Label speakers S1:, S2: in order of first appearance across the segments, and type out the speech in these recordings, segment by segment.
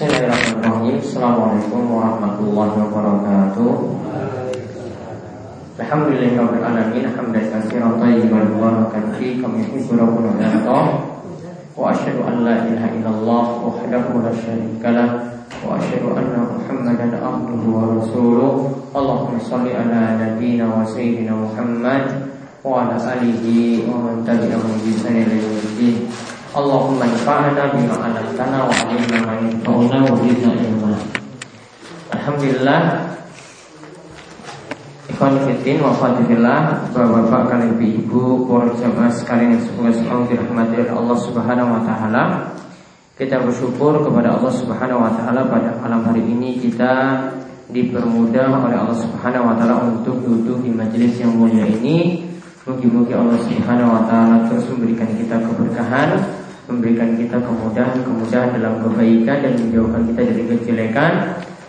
S1: Bismillahirrahmanirrahim. Assalamualaikum warahmatullahi wabarakatuh. Alhamdulillahirrahmanirrahim Hamdan kasiran tayyiban mubarakan fi Kami yuhibbu rabbuna wa asyhadu an la ilaha illallah Wahdahu la syarika lah. Wa asyhadu anna muhammadan abduhu wa rasuluh. Allahumma salli ala nabina wa sayyidina Muhammad Wa ala alihi wa man tabi'ahum bi Allahumma 'allamtana wa 'allimna ma yanfa'una wa zidna ilma. Alhamdulillah. Ikhwan fitin wa fatimillah Bapak-bapak kalian ibu Para jamaah sekalian yang semoga selalu dirahmati oleh Allah subhanahu wa ta'ala. Kita bersyukur kepada Allah subhanahu wa ta'ala Pada malam hari ini kita dipermudah oleh Allah subhanahu wa ta'ala Untuk duduk di majelis yang mulia ini. Mugi-mugi Allah subhanahu wa ta'ala terus memberikan kita keberkahan memberikan kita kemudahan-kemudahan dalam kebaikan dan menjauhkan kita dari kejelekan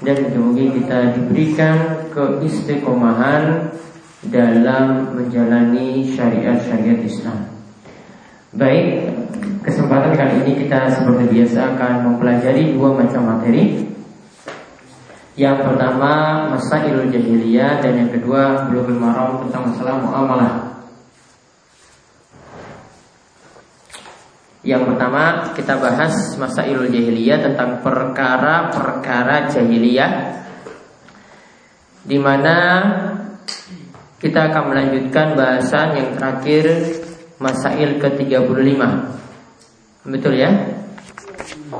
S1: dan semoga kita diberikan keistiqomahan dalam menjalani syariat-syariat Islam. Baik, kesempatan kali ini kita seperti biasa akan mempelajari dua macam materi. Yang pertama Masailul Jahiliyah dan yang kedua Bulughul Maram tentang masalah muamalah. Yang pertama kita bahas masa ilul jahiliyah tentang perkara-perkara jahiliyah di mana kita akan melanjutkan bahasan yang terakhir Masail ke-35. Betul ya?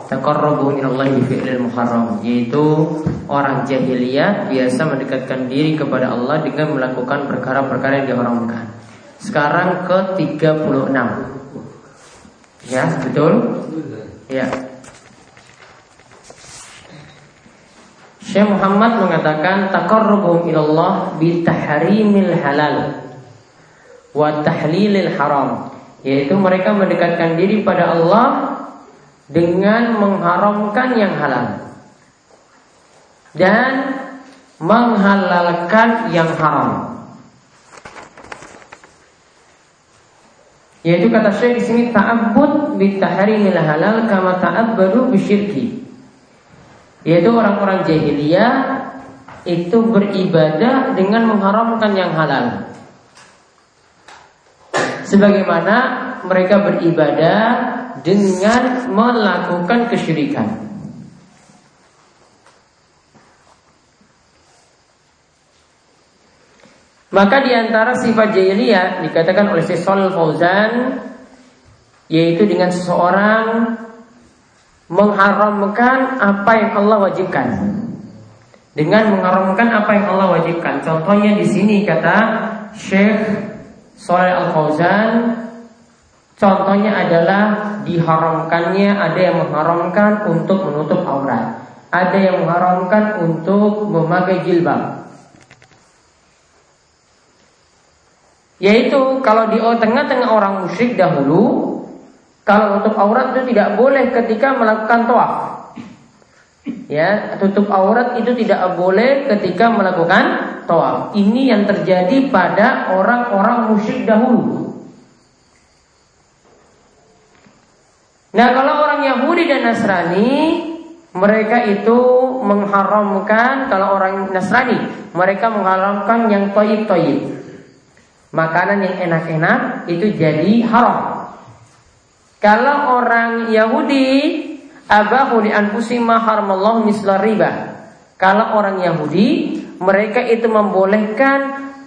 S1: Taqarrabu minallahi fi'lil muharram Yaitu orang jahiliyah biasa mendekatkan diri kepada Allah dengan melakukan perkara-perkara yang diharamkan. Sekarang ke-36 Ya, betul? Ya. Syekh Muhammad mengatakan taqarrubu ilallah bi tahrimil halal wa tahlilil haram, yaitu mereka mendekatkan diri pada Allah dengan mengharamkan yang halal dan menghalalkan yang haram. Yaitu kata Syekh di sini ta'abbud bitahrimil halal kama ta'abbadu bisyirki. Yaitu orang-orang jahiliyah itu beribadah dengan mengharamkan yang halal. Sebagaimana mereka beribadah dengan melakukan kesyirikan. Maka di antara sifat jahiliyah dikatakan oleh Syekh Fauzan yaitu dengan seseorang mengharamkan apa yang Allah wajibkan. Dengan mengharamkan apa yang Allah wajibkan. Contohnya di sini kata Syekh Saleh Al Fauzan Contohnya adalah diharamkannya ada yang mengharamkan untuk menutup aurat, ada yang mengharamkan untuk memakai jilbab, Yaitu kalau di tengah-tengah orang musyrik dahulu Kalau tutup aurat itu tidak boleh ketika melakukan toaf Ya, tutup aurat itu tidak boleh ketika melakukan toaf. Ini yang terjadi pada orang-orang musyrik dahulu. Nah, kalau orang Yahudi dan Nasrani, mereka itu mengharamkan kalau orang Nasrani, mereka mengharamkan yang toyib-toyib makanan yang enak-enak itu jadi haram. Kalau orang Yahudi abahu li anfusihim haramallahu misla riba. Kalau orang Yahudi mereka itu membolehkan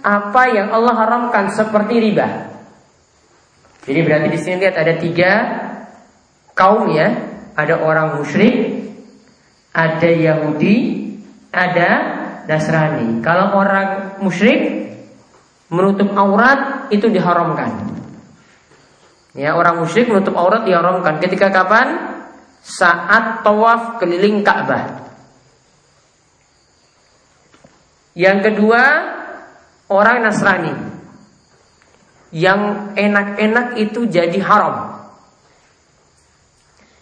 S1: apa yang Allah haramkan seperti riba. Jadi berarti di sini lihat ada tiga kaum ya. Ada orang musyrik, ada Yahudi, ada Nasrani. Kalau orang musyrik menutup aurat itu diharamkan. Ya, orang musyrik menutup aurat diharamkan. Ketika kapan? Saat tawaf keliling Ka'bah. Yang kedua, orang Nasrani. Yang enak-enak itu jadi haram.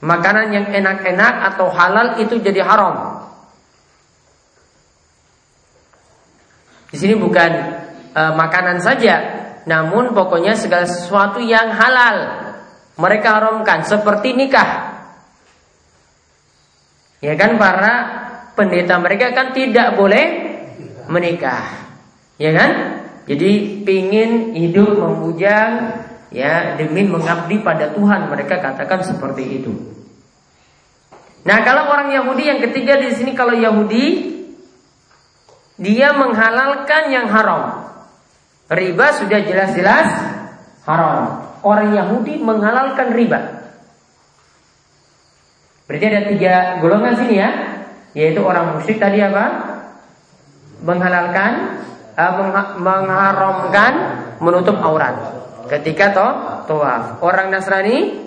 S1: Makanan yang enak-enak atau halal itu jadi haram. Di sini bukan e, makanan saja, namun pokoknya segala sesuatu yang halal mereka haramkan seperti nikah. Ya kan para pendeta mereka kan tidak boleh menikah. Ya kan? Jadi pingin hidup membujang ya demi mengabdi pada Tuhan mereka katakan seperti itu. Nah kalau orang Yahudi yang ketiga di sini kalau Yahudi dia menghalalkan yang haram. Riba sudah jelas-jelas haram. Orang Yahudi menghalalkan riba. Berarti ada tiga golongan sini ya, yaitu orang musyrik tadi apa? Menghalalkan, uh, mengharamkan menutup aurat ketika toh tawaf. Orang Nasrani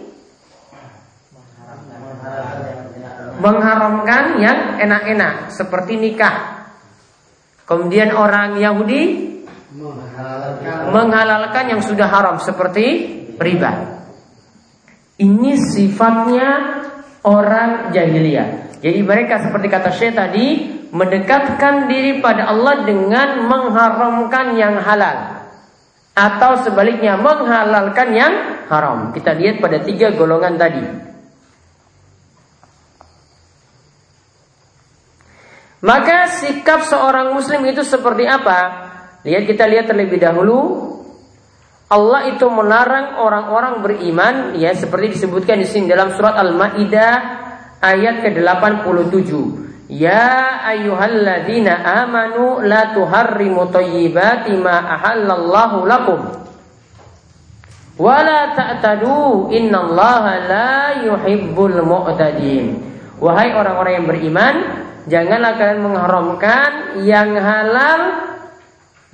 S1: mengharamkan yang enak-enak seperti nikah. Kemudian orang Yahudi menghalalkan yang sudah haram seperti riba. Ini sifatnya orang jahiliyah. Jadi mereka seperti kata Syekh tadi mendekatkan diri pada Allah dengan mengharamkan yang halal atau sebaliknya menghalalkan yang haram. Kita lihat pada tiga golongan tadi. Maka sikap seorang muslim itu seperti apa? Lihat kita lihat terlebih dahulu Allah itu melarang orang-orang beriman ya seperti disebutkan di sini dalam surat Al-Maidah ayat ke-87. Ya ayyuhalladzina amanu la tuharrimu thayyibati ma ahallallahu lakum. Wa la ta'tadu innallaha la yuhibbul mu'tadin. Wahai orang-orang yang beriman, janganlah kalian mengharamkan yang halal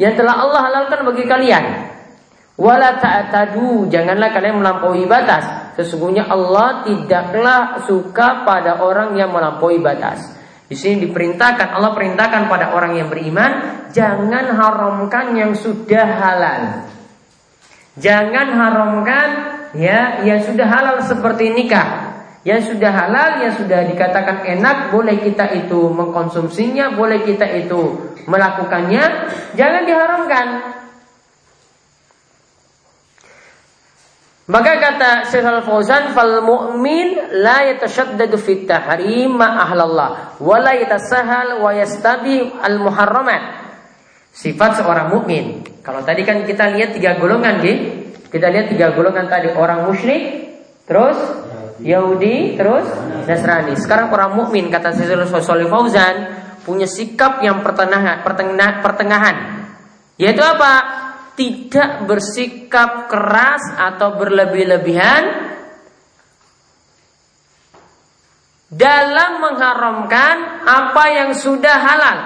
S1: yang telah Allah halalkan bagi kalian Wala ta'tadu, janganlah kalian melampaui batas. Sesungguhnya Allah tidaklah suka pada orang yang melampaui batas. Di sini diperintahkan Allah perintahkan pada orang yang beriman jangan haramkan yang sudah halal. Jangan haramkan ya yang sudah halal seperti nikah. Yang sudah halal, yang sudah dikatakan enak, boleh kita itu mengkonsumsinya, boleh kita itu melakukannya, jangan diharamkan. Maka kata Syekh Al-Fauzan fal mu'min la yatashaddadu fit tahrim ma ahlallah wa la yatasahal wa yastabi al muharramat. Sifat seorang mukmin. Kalau tadi kan kita lihat tiga golongan, gitu. Kita lihat tiga golongan tadi orang musyrik, terus Yahudi, terus Nasrani. Sekarang orang mukmin kata Syekh Fauzan punya sikap yang pertengahan, pertengahan. Yaitu apa? tidak bersikap keras atau berlebih-lebihan dalam mengharamkan apa yang sudah halal.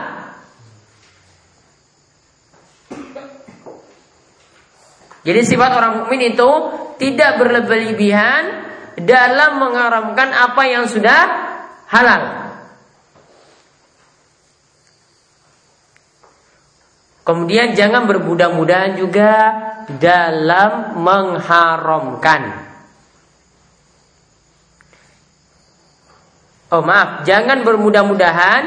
S1: Jadi sifat orang mukmin itu tidak berlebih-lebihan dalam mengharamkan apa yang sudah halal. Kemudian jangan bermudah-mudahan juga dalam mengharamkan. Oh maaf, jangan bermudah-mudahan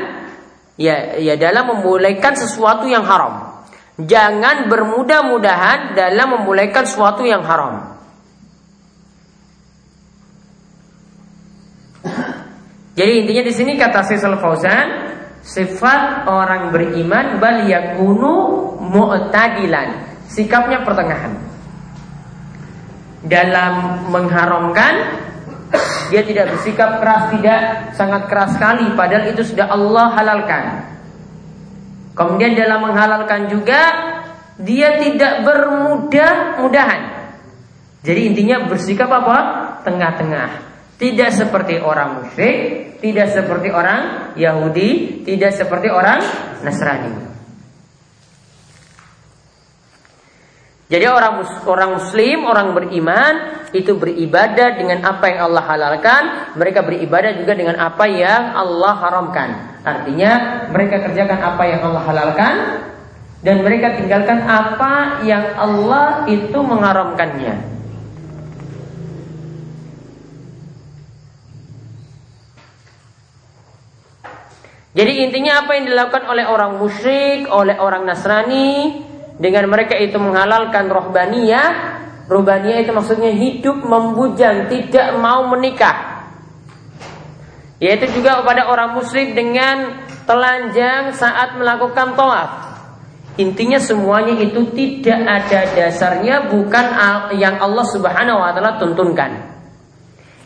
S1: ya ya dalam membolehkan sesuatu yang haram. Jangan bermudah-mudahan dalam membolehkan sesuatu yang haram. Jadi intinya di sini kata Syaikhul Fauzan, Sifat orang beriman bal yakunu mu'tadilan. Sikapnya pertengahan. Dalam mengharamkan dia tidak bersikap keras tidak sangat keras sekali padahal itu sudah Allah halalkan. Kemudian dalam menghalalkan juga dia tidak bermudah-mudahan. Jadi intinya bersikap apa? Tengah-tengah. Tidak seperti orang musyrik, tidak seperti orang Yahudi, tidak seperti orang Nasrani. Jadi orang orang muslim, orang beriman itu beribadah dengan apa yang Allah halalkan, mereka beribadah juga dengan apa yang Allah haramkan. Artinya mereka kerjakan apa yang Allah halalkan dan mereka tinggalkan apa yang Allah itu mengharamkannya. Jadi intinya apa yang dilakukan oleh orang musyrik, oleh orang Nasrani dengan mereka itu menghalalkan rohbaniyah. Rohbaniyah itu maksudnya hidup membujang, tidak mau menikah. Yaitu juga kepada orang musyrik dengan telanjang saat melakukan tawaf. Intinya semuanya itu tidak ada dasarnya bukan yang Allah Subhanahu wa taala tuntunkan.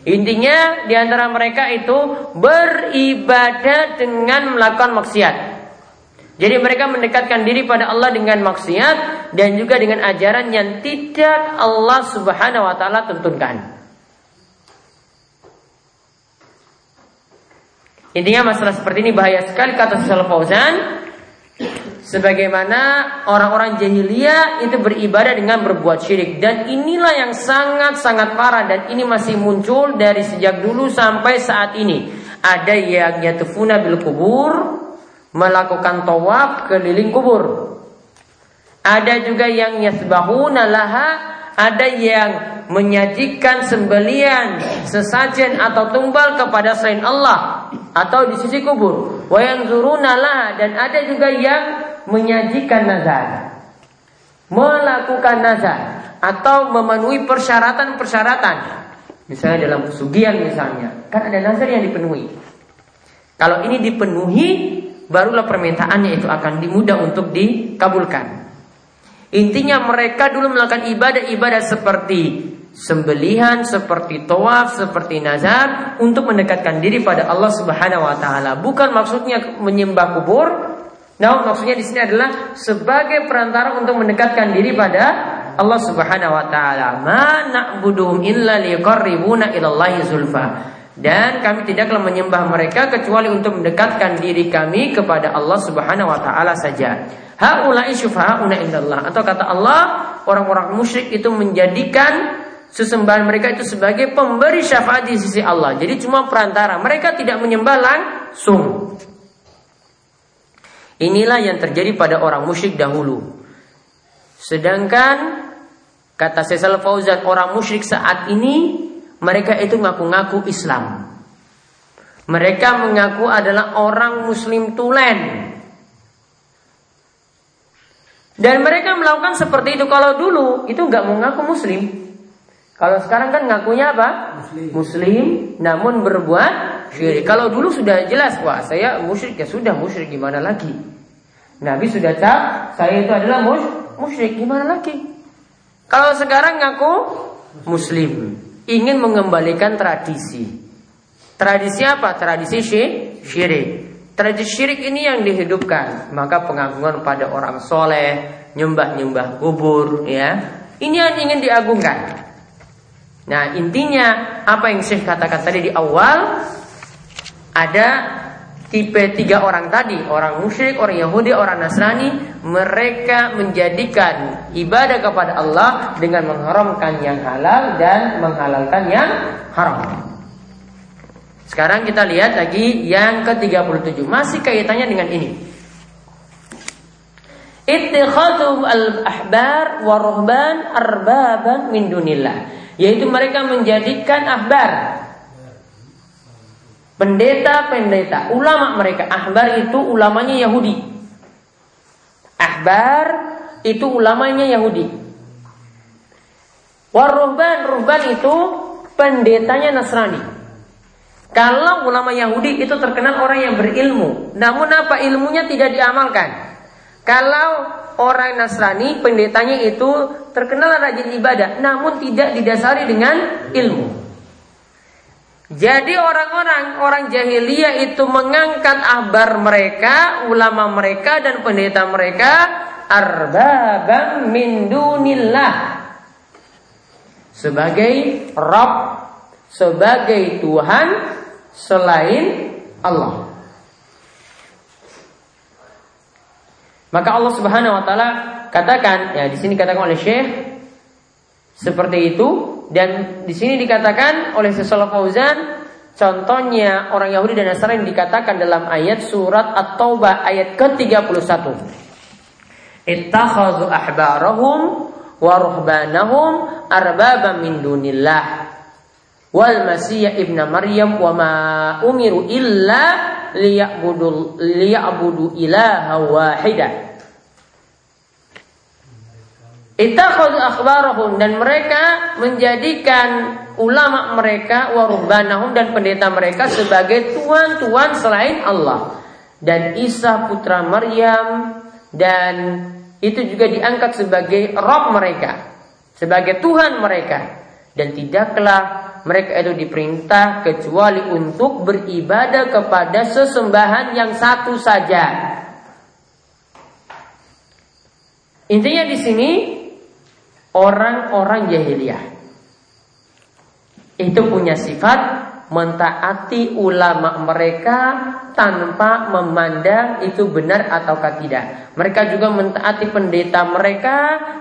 S1: Intinya di antara mereka itu beribadah dengan melakukan maksiat. Jadi mereka mendekatkan diri pada Allah dengan maksiat dan juga dengan ajaran yang tidak Allah Subhanahu wa taala tuntunkan. Intinya masalah seperti ini bahaya sekali kata Syaikh Fauzan. Sebagaimana orang-orang jahiliyah itu beribadah dengan berbuat syirik dan inilah yang sangat-sangat parah dan ini masih muncul dari sejak dulu sampai saat ini. Ada yang yatufuna bil kubur melakukan tawaf keliling kubur. Ada juga yang yasbahuna laha, ada yang menyajikan sembelian sesajen atau tumbal kepada selain Allah atau di sisi kubur. Wayang zurunalah dan ada juga yang menyajikan nazar. Melakukan nazar atau memenuhi persyaratan-persyaratan. Misalnya dalam pesugihan misalnya, kan ada nazar yang dipenuhi. Kalau ini dipenuhi, barulah permintaannya itu akan dimudah untuk dikabulkan. Intinya mereka dulu melakukan ibadah-ibadah seperti sembelihan seperti tawaf, seperti nazar untuk mendekatkan diri pada Allah Subhanahu wa taala. Bukan maksudnya menyembah kubur, namun maksudnya di sini adalah sebagai perantara untuk mendekatkan diri pada Allah Subhanahu wa taala. Ma na'buduhum illa liqarribuna ilallahi zulfa. Dan kami tidaklah menyembah mereka kecuali untuk mendekatkan diri kami kepada Allah Subhanahu wa taala saja. Haula'i syufa'una indallah. Atau kata Allah, orang-orang musyrik itu menjadikan sesembahan mereka itu sebagai pemberi syafaat di sisi Allah. Jadi cuma perantara. Mereka tidak menyembah langsung. Inilah yang terjadi pada orang musyrik dahulu. Sedangkan kata Sesal Fauzan orang musyrik saat ini mereka itu ngaku-ngaku Islam. Mereka mengaku adalah orang muslim tulen. Dan mereka melakukan seperti itu kalau dulu itu nggak mengaku muslim, kalau sekarang kan ngakunya apa? Muslim. Muslim namun berbuat syirik. Kalau dulu sudah jelas, wah saya musyrik ya sudah musyrik gimana lagi? Nabi sudah cap, saya itu adalah mus musyrik gimana lagi? Kalau sekarang ngaku muslim, ingin mengembalikan tradisi. Tradisi apa? Tradisi syirik. Tradisi syirik ini yang dihidupkan. Maka pengagungan pada orang soleh, nyembah-nyembah kubur, ya. Ini yang ingin diagungkan. Nah intinya apa yang Syekh katakan tadi di awal ada tipe tiga orang tadi orang musyrik, orang Yahudi, orang Nasrani mereka menjadikan ibadah kepada Allah dengan mengharamkan yang halal dan menghalalkan yang haram. Sekarang kita lihat lagi yang ke-37 masih kaitannya dengan ini. Ittikhadu al-ahbar wa arbaban min dunillah yaitu mereka menjadikan ahbar pendeta-pendeta, ulama mereka. Ahbar itu ulamanya Yahudi. Ahbar itu ulamanya Yahudi. Waruhban, ruhban itu pendetanya Nasrani. Kalau ulama Yahudi itu terkenal orang yang berilmu, namun apa ilmunya tidak diamalkan. Kalau orang Nasrani pendetanya itu terkenal rajin ibadah namun tidak didasari dengan ilmu. Jadi orang-orang orang jahiliyah itu mengangkat ahbar mereka, ulama mereka dan pendeta mereka arbabam min dunillah sebagai Rabb, sebagai Tuhan selain Allah. Maka Allah Subhanahu wa taala katakan ya di sini katakan oleh Syekh seperti itu dan di sini dikatakan oleh Syekh Fauzan contohnya orang Yahudi dan Nasrani dikatakan dalam ayat surat At-Taubah ayat ke-31. Ittakhadhu ahbarahum wa ruhbanahum arbaba min dunillah wal masih ibn Maryam wa ma umiru illa liya'budu liya'budu ilaha wahidah Ittakhadhu akhbarahum dan mereka menjadikan ulama mereka warubanahum dan pendeta mereka sebagai tuan-tuan selain Allah. Dan Isa putra Maryam dan itu juga diangkat sebagai roh mereka, sebagai Tuhan mereka. Dan tidaklah mereka itu diperintah kecuali untuk beribadah kepada sesembahan yang satu saja. Intinya di sini orang-orang jahiliyah itu punya sifat mentaati ulama mereka tanpa memandang itu benar ataukah tidak. Mereka juga mentaati pendeta mereka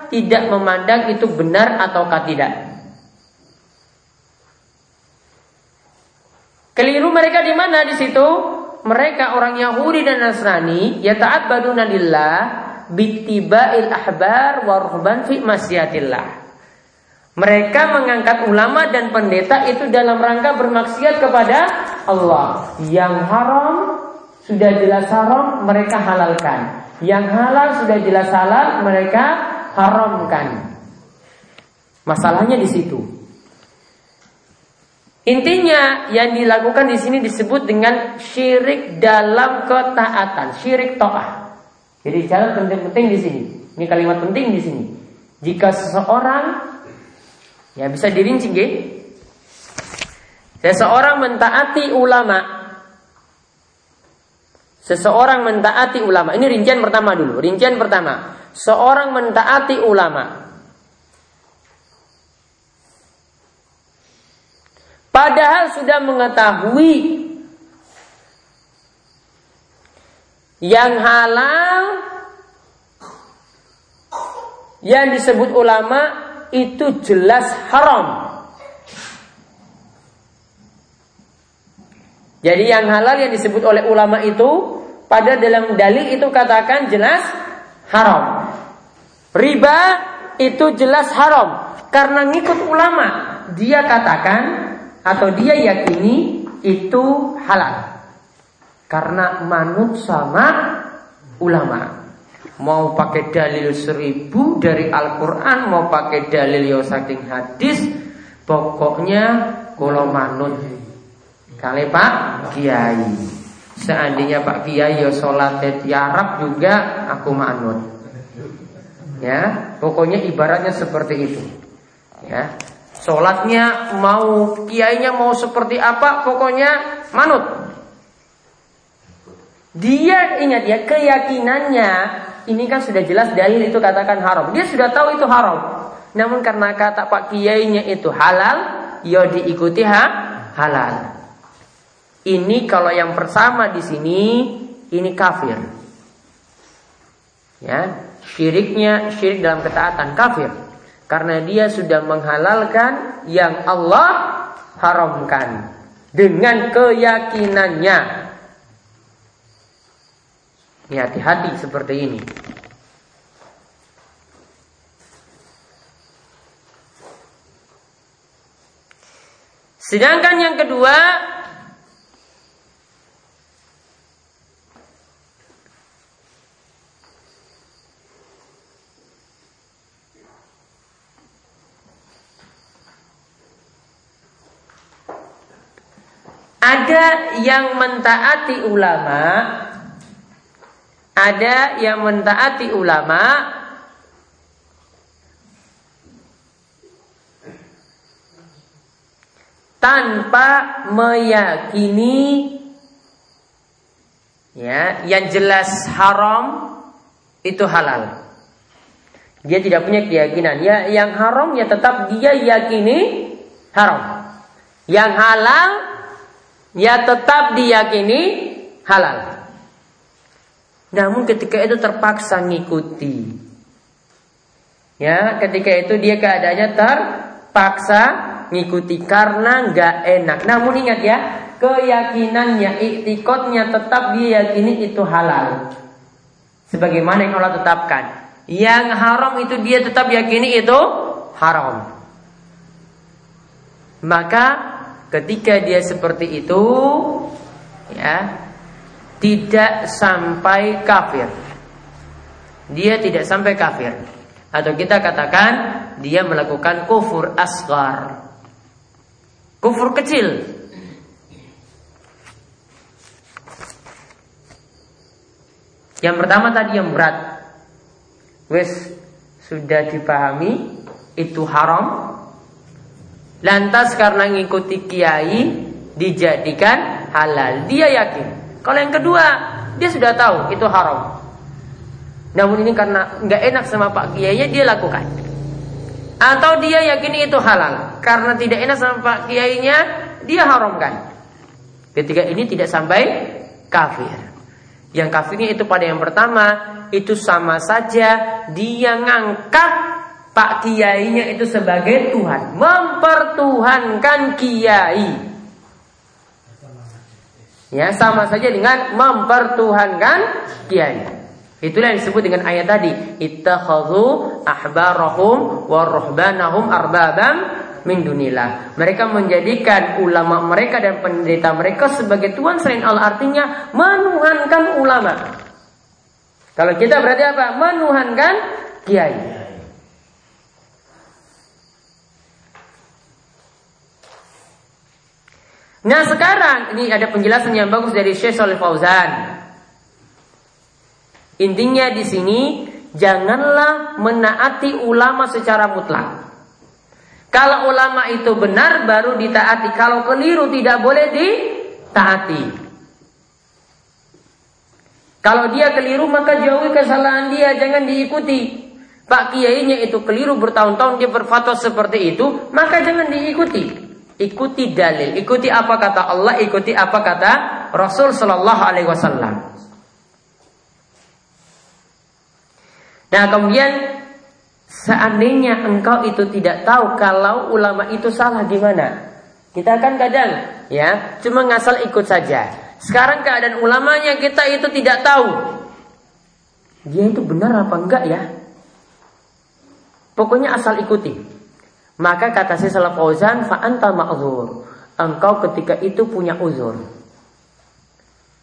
S1: tidak memandang itu benar ataukah tidak. Keliru mereka di mana di situ? Mereka orang Yahudi dan Nasrani ya taat badunadillah bitiba'il ahbar warhban fi masyiatillah. Mereka mengangkat ulama dan pendeta itu dalam rangka bermaksiat kepada Allah. Yang haram sudah jelas haram, mereka halalkan. Yang halal sudah jelas halal, mereka haramkan. Masalahnya di situ. Intinya yang dilakukan di sini disebut dengan syirik dalam ketaatan, syirik to'ah. Jadi jalan penting-penting di sini. Ini kalimat penting di sini. Jika seseorang Ya bisa dirinci nggih. Seseorang mentaati ulama. Seseorang mentaati ulama. Ini rincian pertama dulu. Rincian pertama. Seorang mentaati ulama. Padahal sudah mengetahui yang halal yang disebut ulama itu jelas haram. Jadi yang halal yang disebut oleh ulama itu pada dalam dalil itu katakan jelas haram. Riba itu jelas haram karena ngikut ulama. Dia katakan atau dia yakini itu halal. Karena manut sama ulama. Mau pakai dalil seribu dari Al-Quran Mau pakai dalil yo saking hadis Pokoknya kalau manut Kali Pak Kiai Seandainya Pak Kiai yo sholat Arab juga aku manut Ya, pokoknya ibaratnya seperti itu. Ya, sholatnya mau kiainya mau seperti apa, pokoknya manut. Dia ingat ya keyakinannya ini kan sudah jelas dalil itu katakan haram. Dia sudah tahu itu haram. Namun karena kata Pak Kiainya itu halal, ya diikuti ha? halal. Ini kalau yang pertama di sini ini kafir. Ya, syiriknya syirik dalam ketaatan kafir. Karena dia sudah menghalalkan yang Allah haramkan dengan keyakinannya ini hati-hati seperti ini. Sedangkan yang kedua Ada yang mentaati ulama ada yang mentaati ulama tanpa meyakini ya yang jelas haram itu halal. Dia tidak punya keyakinan. Ya yang haram ya tetap dia yakini haram. Yang halal ya tetap diyakini halal. Namun ketika itu terpaksa ngikuti. Ya, ketika itu dia keadaannya terpaksa ngikuti karena nggak enak. Namun ingat ya, keyakinannya, iktikotnya tetap dia yakini itu halal. Sebagaimana yang Allah tetapkan. Yang haram itu dia tetap yakini itu haram. Maka ketika dia seperti itu, ya tidak sampai kafir. Dia tidak sampai kafir. Atau kita katakan dia melakukan kufur asgar. Kufur kecil. Yang pertama tadi yang berat. Wes sudah dipahami itu haram. Lantas karena ngikuti kiai dijadikan halal. Dia yakin. Kalau yang kedua, dia sudah tahu itu haram. Namun ini karena nggak enak sama Pak Kiainya dia lakukan. Atau dia yakini itu halal karena tidak enak sama Pak Kiainya dia haramkan. Ketika ini tidak sampai kafir. Yang kafirnya itu pada yang pertama itu sama saja dia ngangkat Pak Kiainya itu sebagai Tuhan, mempertuhankan Kiai. Ya, sama saja dengan mempertuhankan Kiai. Itulah yang disebut dengan ayat tadi, ittakhadhu ahbarahum wa ruhbanahum arbabam min dunillah. Mereka menjadikan ulama mereka dan pendeta mereka sebagai tuan selain Allah artinya menuhankan ulama. Kalau kita berarti apa? Menuhankan kiai. Nah sekarang ini ada penjelasan yang bagus dari Syekh Salih Fauzan. Intinya di sini janganlah menaati ulama secara mutlak. Kalau ulama itu benar baru ditaati, kalau keliru tidak boleh ditaati. Kalau dia keliru maka jauhi kesalahan dia, jangan diikuti. Pak kiainya itu keliru bertahun-tahun dia berfatwa seperti itu, maka jangan diikuti. Ikuti dalil, ikuti apa kata Allah, ikuti apa kata Rasul Shallallahu Alaihi Wasallam. Nah kemudian seandainya engkau itu tidak tahu kalau ulama itu salah gimana? Kita kan kadang ya cuma ngasal ikut saja. Sekarang keadaan ulamanya kita itu tidak tahu. Dia itu benar apa enggak ya? Pokoknya asal ikuti. Maka kata si Salaf Fauzan fa anta ma'zur. Engkau ketika itu punya uzur.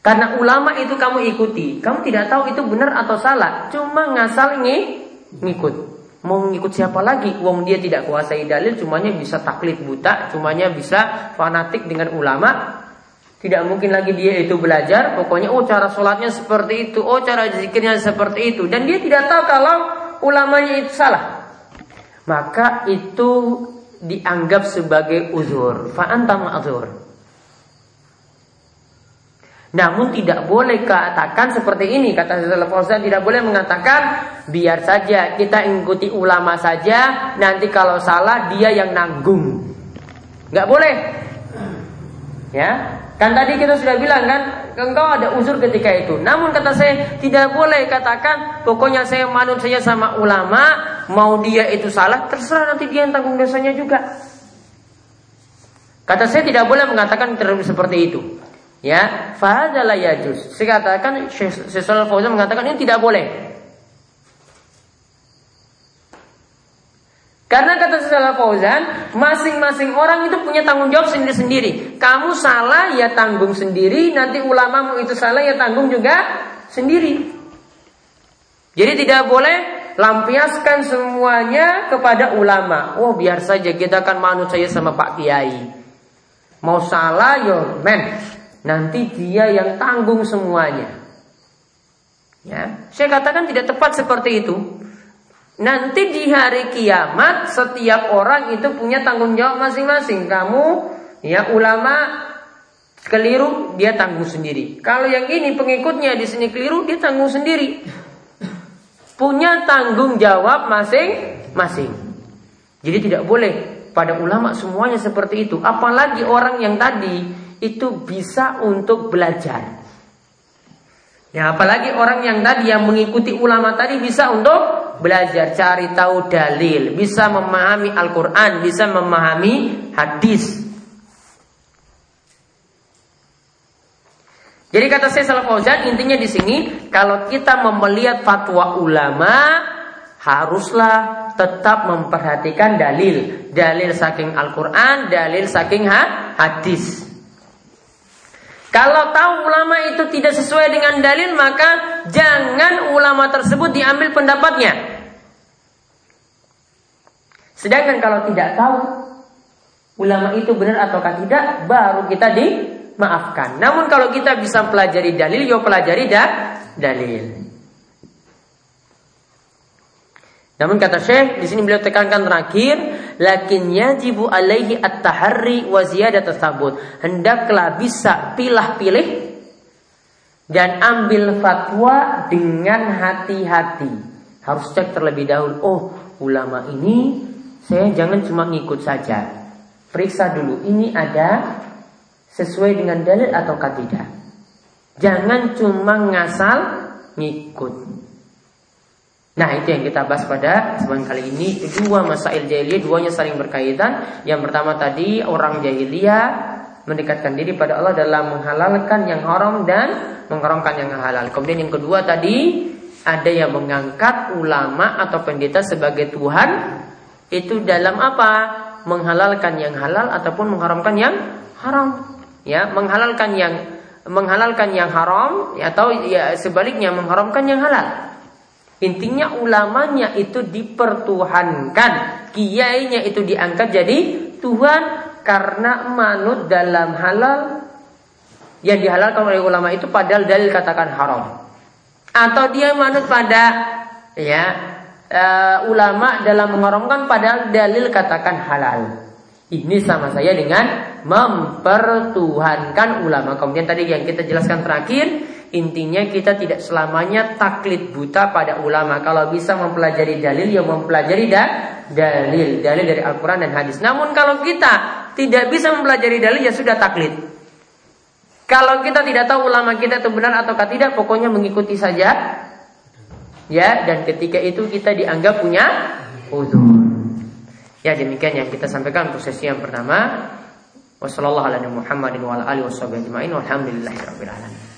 S1: Karena ulama itu kamu ikuti, kamu tidak tahu itu benar atau salah, cuma ngasal ini ngikut. Mau ngikut siapa lagi? Wong dia tidak kuasai dalil, cumanya bisa taklid buta, cumanya bisa fanatik dengan ulama. Tidak mungkin lagi dia itu belajar, pokoknya oh cara sholatnya seperti itu, oh cara zikirnya seperti itu, dan dia tidak tahu kalau ulamanya itu salah. Maka itu dianggap sebagai uzur. Fa'anta ma'zur. Namun tidak boleh katakan seperti ini kata Syaikhul tidak boleh mengatakan biar saja kita ikuti ulama saja nanti kalau salah dia yang nanggung. Nggak boleh. Ya, kan tadi kita sudah bilang kan engkau ada uzur ketika itu. Namun kata saya tidak boleh katakan pokoknya saya manut saja sama ulama mau dia itu salah terserah nanti dia yang tanggung dosanya juga. Kata saya tidak boleh mengatakan seperti itu. Ya, fahadalah yajus. Saya katakan Syekh Fauzan mengatakan ini tidak boleh. Karena kata Syekh Fauzan, masing-masing orang itu punya tanggung jawab sendiri-sendiri. Kamu salah ya tanggung sendiri, nanti ulamamu itu salah ya tanggung juga sendiri. Jadi tidak boleh lampiaskan semuanya kepada ulama. Oh biar saja kita kan manut saya sama Pak Kiai. Mau salah yo men, Nanti dia yang tanggung semuanya. Ya, saya katakan tidak tepat seperti itu. Nanti di hari kiamat setiap orang itu punya tanggung jawab masing-masing. Kamu ya ulama keliru dia tanggung sendiri. Kalau yang ini pengikutnya di sini keliru dia tanggung sendiri. Punya tanggung jawab masing-masing. Jadi tidak boleh pada ulama semuanya seperti itu. Apalagi orang yang tadi itu bisa untuk belajar. Ya, apalagi orang yang tadi yang mengikuti ulama tadi bisa untuk belajar, cari tahu dalil, bisa memahami Al-Qur'an, bisa memahami hadis. Jadi kata saya salah Fauzan intinya di sini kalau kita melihat fatwa ulama haruslah tetap memperhatikan dalil, dalil saking Al-Qur'an, dalil saking hadis. Kalau tahu ulama itu tidak sesuai dengan dalil maka jangan ulama tersebut diambil pendapatnya. Sedangkan kalau tidak tahu ulama itu benar ataukah tidak, baru kita dimaafkan. Namun kalau kita bisa pelajari dalil, yo pelajari da dalil. Namun kata Syekh di sini beliau tekankan terakhir, lakin yajibu alaihi at-tahari wa ziyadat tasabut. Hendaklah bisa pilah-pilih dan ambil fatwa dengan hati-hati. Harus cek terlebih dahulu. Oh, ulama ini saya jangan cuma ngikut saja. Periksa dulu ini ada sesuai dengan dalil atau tidak. Jangan cuma ngasal ngikut. Nah itu yang kita bahas pada kesempatan kali ini Dua masail jahiliyah, duanya saling berkaitan Yang pertama tadi orang jahiliyah Mendekatkan diri pada Allah dalam menghalalkan yang haram dan mengharamkan yang halal Kemudian yang kedua tadi Ada yang mengangkat ulama atau pendeta sebagai Tuhan Itu dalam apa? Menghalalkan yang halal ataupun mengharamkan yang haram Ya, menghalalkan yang menghalalkan yang haram atau ya sebaliknya mengharamkan yang halal. Intinya ulamanya itu dipertuhankan, kiainya itu diangkat jadi Tuhan karena manut dalam halal yang dihalalkan oleh ulama itu padahal dalil katakan haram. Atau dia manut pada ya uh, ulama dalam mengharamkan padahal dalil katakan halal. Ini sama saya dengan mempertuhankan ulama. Kemudian tadi yang kita jelaskan terakhir Intinya kita tidak selamanya taklid buta pada ulama. Kalau bisa mempelajari dalil, ya mempelajari da dalil. Dalil dari Al-Quran dan hadis. Namun kalau kita tidak bisa mempelajari dalil, ya sudah taklid. Kalau kita tidak tahu ulama kita itu benar atau tidak, pokoknya mengikuti saja. Ya, dan ketika itu kita dianggap punya uzur. Ya, demikian yang kita sampaikan untuk sesi yang pertama. Wassalamualaikum warahmatullahi wabarakatuh.